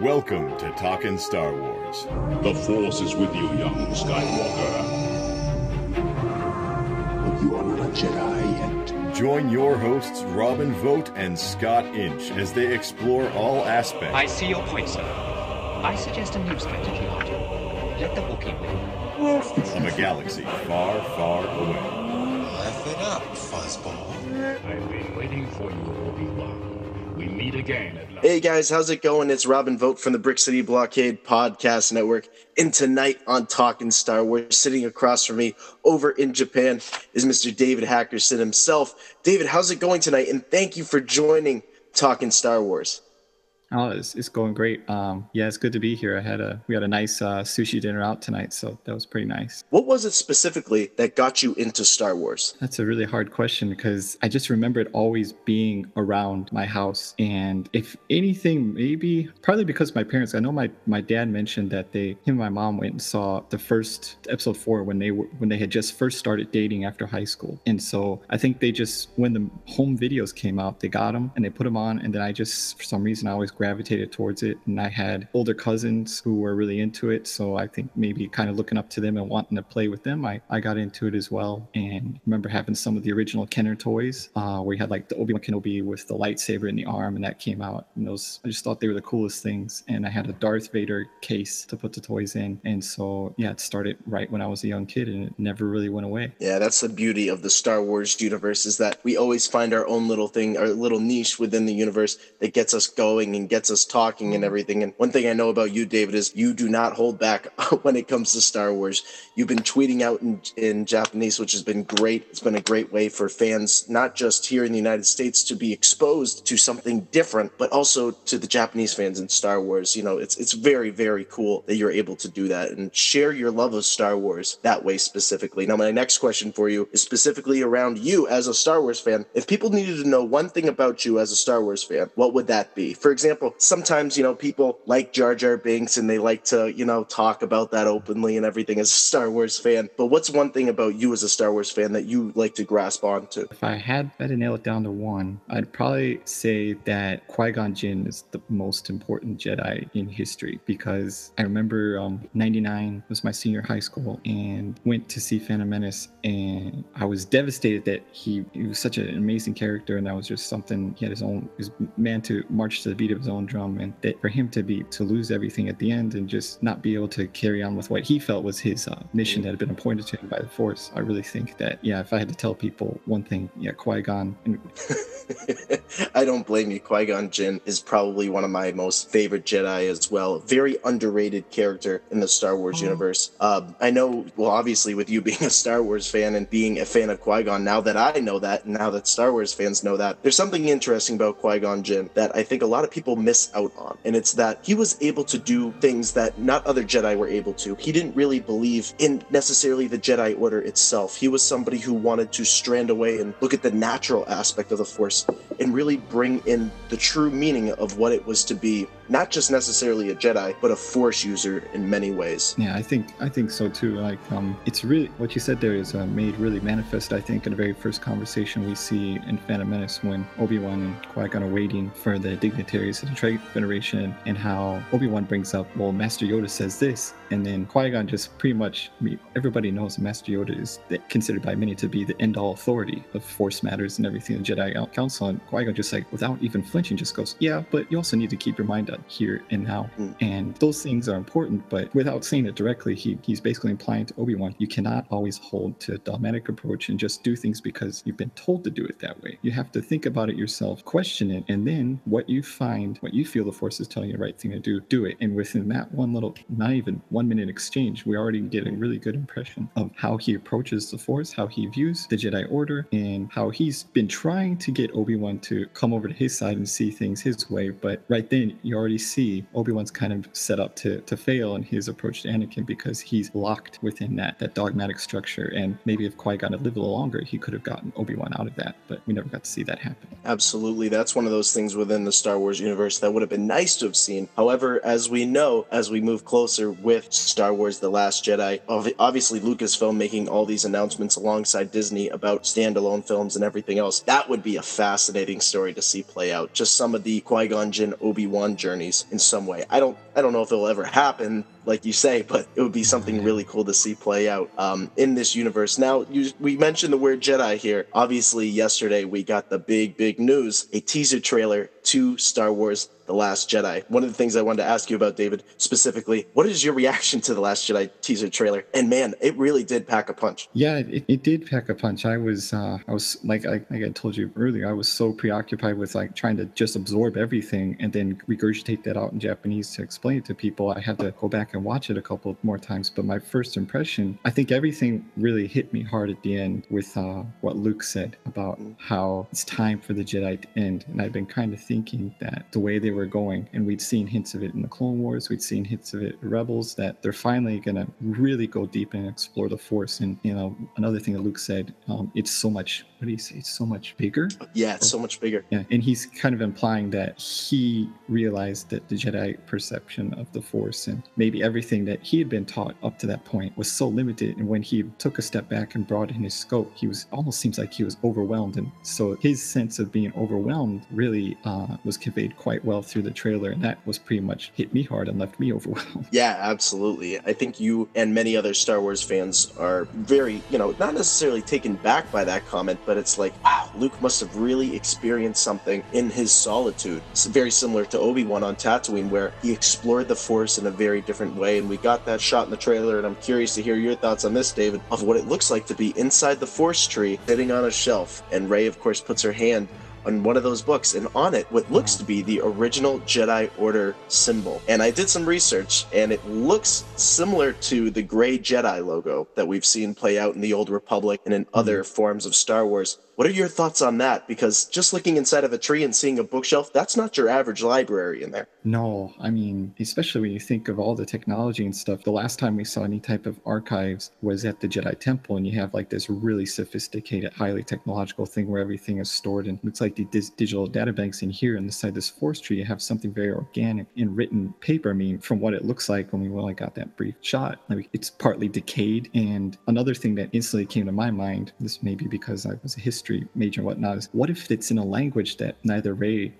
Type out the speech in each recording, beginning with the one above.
Welcome to Talking Star Wars. The Force is with you, young Skywalker. But you are not a Jedi yet. Join your hosts, Robin Vote and Scott Inch, as they explore all aspects I see your point, sir. I suggest a new strategy, Artoo. Let the Wookiee win. of a galaxy far, far away. Laugh it up, fuzzball. I've been waiting for you, Obi-Wan. We meet again at last. Hey guys, how's it going? It's Robin Vote from the Brick City Blockade Podcast Network. And tonight on Talking Star Wars, sitting across from me over in Japan is Mr. David Hackerson himself. David, how's it going tonight? And thank you for joining Talking Star Wars. Oh, it's, it's going great. Um, yeah, it's good to be here. I had a we had a nice uh, sushi dinner out tonight, so that was pretty nice. What was it specifically that got you into Star Wars? That's a really hard question because I just remember it always being around my house, and if anything, maybe probably because my parents. I know my my dad mentioned that they him and my mom went and saw the first episode four when they were when they had just first started dating after high school, and so I think they just when the home videos came out, they got them and they put them on, and then I just for some reason I always gravitated towards it, and I had older cousins who were really into it, so I think maybe kind of looking up to them and wanting to play with them, I I got into it as well, and remember having some of the original Kenner toys, uh, where you had like the Obi Wan Kenobi with the lightsaber in the arm, and that came out, and those I just thought they were the coolest things, and I had a Darth Vader case to put the toys in, and so yeah, it started right when I was a young kid, and it never really went away. Yeah, that's the beauty of the Star Wars universe is that we always find our own little thing, our little niche within the universe that gets us going and gets us talking and mm-hmm. everything. And one thing I know about you, David, is you do not hold back when it comes to Star Wars. You've been tweeting out in, in Japanese, which has been great. It's been a great way for fans, not just here in the United States, to be exposed to something different, but also to the Japanese fans in Star Wars. You know, it's it's very, very cool that you're able to do that and share your love of Star Wars that way specifically. Now, my next question for you is specifically around you as a Star Wars fan. If people needed to know one thing about you as a Star Wars fan, what would that be? For example, sometimes, you know, people like Jar Jar Binks and they like to, you know, talk about that openly and everything as a Star Wars fan. But what's one thing about you as a Star Wars fan that you like to grasp onto? If I had had to nail it down to one, I'd probably say that Qui Gon Jinn is the most important Jedi in history because I remember um, 99 was my senior high school and went to see Phantom Menace, and I was devastated that he, he was such an amazing character, and that was just something he had his own, his man to march to the beat of his own drum, and that for him to be to lose everything at the end and just not be able to carry on with what he felt was his uh, mission that had been appointed to him by the Force, I really think that yeah, if I had to tell people one thing, yeah, Qui Gon and I don't blame you. Qui Gon Jinn is probably one of my most favorite Jedi as well. Very underrated character in the Star Wars universe. Um, I know, well, obviously, with you being a Star Wars fan and being a fan of Qui Gon, now that I know that, now that Star Wars fans know that, there's something interesting about Qui Gon Jinn that I think a lot of people miss out on. And it's that he was able to do things that not other Jedi were able to. He didn't really believe in necessarily the Jedi Order itself. He was somebody who wanted to strand away and look at the natural aspect of the Force and really bring in the true meaning of what it was to be not just necessarily a Jedi, but a Force user in many ways. Yeah, I think I think so too. Like, um, it's really what you said there is uh, made really manifest. I think in the very first conversation we see in Phantom Menace when Obi Wan and Qui Gon are waiting for the dignitaries of the Trade Federation, and how Obi Wan brings up, "Well, Master Yoda says this," and then Qui Gon just pretty much. Everybody knows Master Yoda is considered by many to be the end all authority of Force matters and everything the Jedi Council. And Qui Gon just like without even flinching, just goes, "Yeah, but you also need to keep your mind on here and now." Mm. And those things are important, but without saying it directly, he, he's basically implying to Obi Wan, you cannot always hold to a dogmatic approach and just do things because you've been told to do it that way. You have to think about it yourself, question it, and then what you find, what you feel the Force is telling you the right thing to do, do it. And within that one little, not even one minute exchange, we already get a really good impression of how he approaches the Force, how he views the Jedi Order, and how he's been trying to get Obi Wan to come over to his side and see things his way. But right then, you already see Obi Wan's kind of set up to to fail in his approach to Anakin because he's locked within that that dogmatic structure. And maybe if Qui Gon had lived a little longer, he could have gotten Obi Wan out of that. But we never got to see that happen. Absolutely. That's one of those things within the Star Wars universe that would have been nice to have seen. However, as we know, as we move closer with Star Wars The Last Jedi, obviously Lucasfilm making all these announcements alongside Disney about standalone films and everything else, that would be a fascinating fascinating story to see play out. Just some of the Qui Gon Jinn Obi Wan journeys in some way. I don't I don't know if it'll ever happen, like you say, but it would be something really cool to see play out um, in this universe. Now, you, we mentioned the word Jedi here. Obviously, yesterday we got the big, big news a teaser trailer to Star Wars the Last Jedi. One of the things I wanted to ask you about, David, specifically, what is your reaction to The Last Jedi teaser trailer? And man, it really did pack a punch. Yeah, it, it did pack a punch. I was, uh, I was like, I, like I told you earlier, I was so preoccupied with like trying to just absorb everything and then regurgitate that out in Japanese to explain it to people. I had to go back and watch it a couple more times. But my first impression, I think everything really hit me hard at the end with uh, what Luke said about how it's time for the Jedi to end. And I've been kind of thinking that the way they were going, and we'd seen hints of it in the Clone Wars, we'd seen hints of it in Rebels, that they're finally going to really go deep and explore the Force. And, you know, another thing that Luke said, um, it's so much, what do you say? It's so much bigger. Yeah, it's so much bigger. Yeah, and he's kind of implying that he realized that the Jedi perception of the Force and maybe everything that he had been taught up to that point was so limited. And when he took a step back and broadened his scope, he was almost seems like he was overwhelmed. And so his sense of being overwhelmed really uh, was conveyed quite well through the trailer. And that was pretty much hit me hard and left me overwhelmed. Yeah, absolutely. I think you and many other Star Wars fans are very, you know, not necessarily taken back by that comment, but it's like, wow, Luke must have really experienced something in his solitude. It's very similar to Obi Wan on Tatooine, where he explored the Force in a very different way. And we got that shot in the trailer. And I'm curious to hear your thoughts on this, David, of what it looks like to be inside the Force tree, sitting on a shelf. And Rey, of course, puts her hand on one of those books, and on it, what looks to be the original Jedi Order symbol. And I did some research, and it looks similar to the gray Jedi logo that we've seen play out in the Old Republic and in other mm-hmm. forms of Star Wars. What are your thoughts on that? Because just looking inside of a tree and seeing a bookshelf, that's not your average library in there. No, I mean, especially when you think of all the technology and stuff. The last time we saw any type of archives was at the Jedi Temple, and you have like this really sophisticated, highly technological thing where everything is stored and looks like the dis- digital databanks in here. And inside this force tree, you have something very organic in written paper. I mean, from what it looks like when we only got that brief shot, like it's partly decayed. And another thing that instantly came to my mind, this may be because I was a history major and whatnot, is what if it's in a language that neither Rey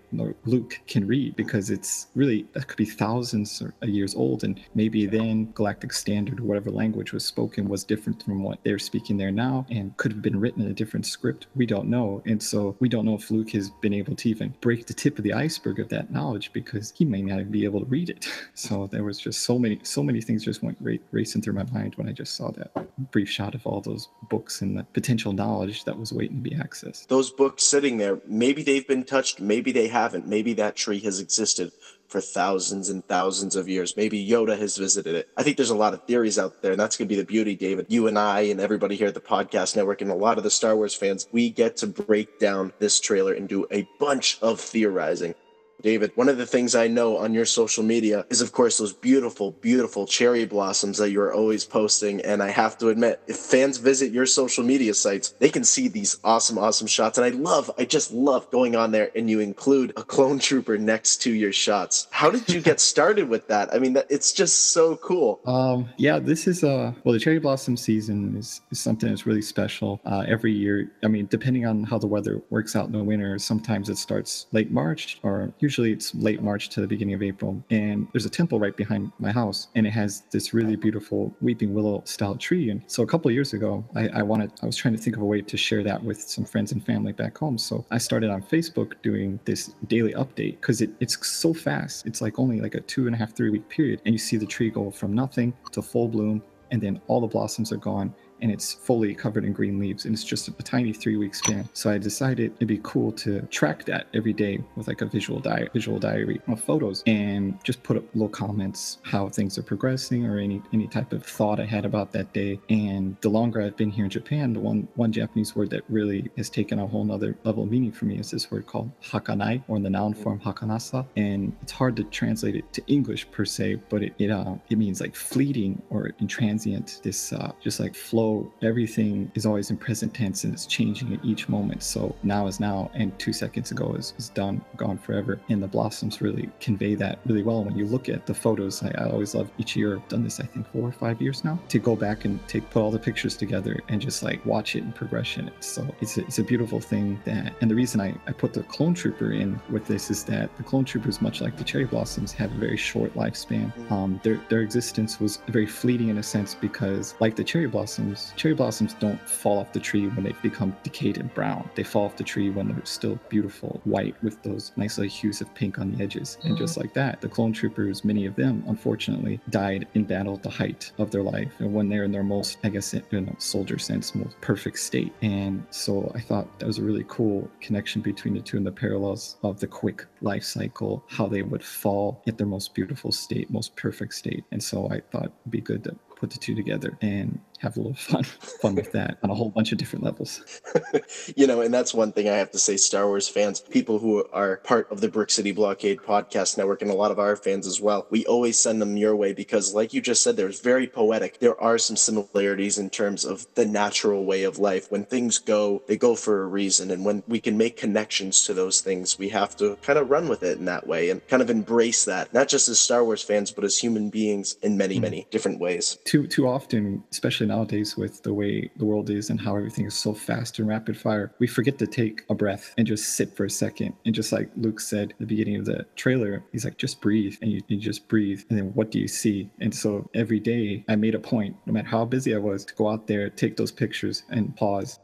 Luke can read? Because it's really, that could be thousands of uh, years old. And maybe then Galactic Standard or whatever language was spoken was different from what they're speaking there now and could have been written in a different script. We don't know. And so we don't know if Luke has been able to even break the tip of the iceberg of that knowledge because he may not even be able to read it. So there was just so many, so many things just went ra- racing through my mind when I just saw that brief shot of all those books and the potential knowledge that was waiting to be accessed. Those books sitting there, maybe they've been touched, maybe they haven't. Maybe that tree has existed for thousands and thousands of years. Maybe Yoda has visited it. I think there's a lot of theories out there, and that's going to be the beauty, David. You and I, and everybody here at the Podcast Network, and a lot of the Star Wars fans, we get to break down this trailer and do a bunch of theorizing. David, one of the things I know on your social media is, of course, those beautiful, beautiful cherry blossoms that you're always posting. And I have to admit, if fans visit your social media sites, they can see these awesome, awesome shots. And I love, I just love going on there and you include a clone trooper next to your shots. How did you get started with that? I mean, that, it's just so cool. Um, yeah, this is uh well, the cherry blossom season is, is something that's really special. Uh, every year, I mean, depending on how the weather works out in the winter, sometimes it starts late March, or usually it's late March to the beginning of April. And there's a temple right behind my house, and it has this really beautiful weeping willow style tree. And so a couple years ago, I, I wanted, I was trying to think of a way to share that with some friends and family back home. So I started on Facebook doing this daily update because it, it's so fast. It's like only like a two and a half, three week period, and you see the tree go from nothing to full bloom, and then all the blossoms are gone and it's fully covered in green leaves and it's just a tiny three week span. So i decided it'd be cool to track that every day with like a visual diary visual diary of photos and just put up little comments how things are progressing or any any type of thought i had about that day. And the longer i've been here in japan the one one japanese word that really has taken a whole nother level of meaning for me is this word called hakanai or in the noun form hakanasa. And it's hard to translate it to english per se but it it, uh, it means like fleeting or intransient this uh, just like flow flow, everything is always in present tense and it's changing at each moment. So now is now, and two seconds ago is, is done, gone forever. And the blossoms really convey that really well. When you look at the photos, I, I always love each year. I've done this, I think, four or five years now, to go back and take put all the pictures together and just like watch it in progression. So it's a, it's a beautiful thing that, and the reason I, I put the clone trooper in with this is that the clone troopers, much like the cherry blossoms, have a very short lifespan. Um, their their existence was very fleeting in a sense because, like the cherry blossoms, cherry blossoms don't fall off the tree when they've become decayed and brown. They fall off the tree when they're still beautiful white with those nice little hues of pink on the edges. And mm-hmm. just like that, the clone troopers, many of them, unfortunately, died in battle at the height of their life and when they're in their most, I guess, in a soldier sense, most perfect state. And so I thought that was a really cool connection between the two and the parallels of the quick life cycle, how they would fall at their most beautiful state, most perfect state. And so I thought it'd be good to put the two together and have a little fun fun with that on a whole bunch of different levels. you know, and that's one thing I have to say, Star Wars fans, people who are part of the Brick City Blockade podcast network, and a lot of our fans as well, we always send them your way because, like you just said, there's very poetic. There are some similarities in terms of the natural way of life. When things go, they go for a reason. And when we can make connections to those things, we have to kind of run with it in that way and kind of embrace that, not just as Star Wars fans, but as human beings in many, mm-hmm. many different ways. Too too often, especially nowadays with the way the world is and how everything is so fast and rapid fire, we forget to take a breath and just sit for a second. And just like Luke said at the beginning of the trailer, he's like, just breathe. And you, you just breathe. And then what do you see? And so every day I made a point, no matter how busy I was, to go out there, take those pictures and pause.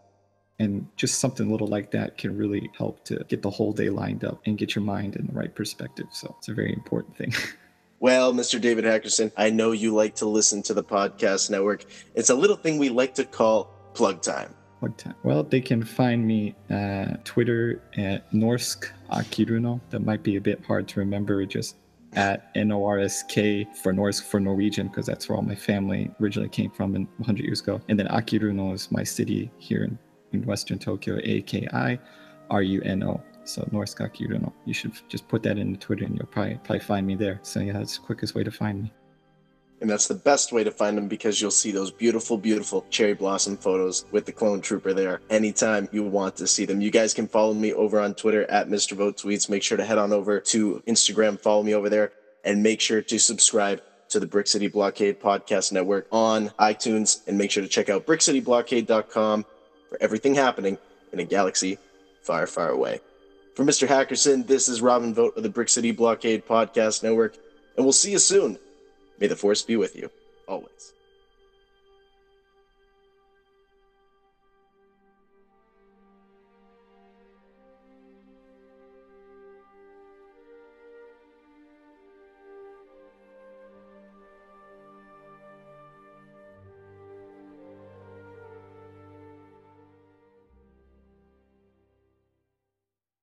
And just something little like that can really help to get the whole day lined up and get your mind in the right perspective. So it's a very important thing. Well, Mr. David Hackerson, I know you like to listen to the podcast network. It's a little thing we like to call plug time. Plug time. Well, they can find me at Twitter at Norsk Akiruno. That might be a bit hard to remember. Just at N-O-R-S-K for Norsk for Norwegian because that's where all my family originally came from in 100 years ago. And then Akiruno is my city here in, in Western Tokyo, A-K-I-R-U-N-O. So Norsk Akiruno. You should just put that into Twitter and you'll probably probably find me there. So yeah, that's the quickest way to find me. And that's the best way to find them because you'll see those beautiful, beautiful cherry blossom photos with the clone trooper there anytime you want to see them. You guys can follow me over on Twitter at Mr. Vote Tweets. Make sure to head on over to Instagram, follow me over there, and make sure to subscribe to the Brick City Blockade Podcast Network on iTunes. And make sure to check out brickcityblockade.com for everything happening in a galaxy far, far away. For Mr. Hackerson, this is Robin Vote of the Brick City Blockade Podcast Network, and we'll see you soon. May the force be with you, always.